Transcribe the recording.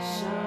Shine.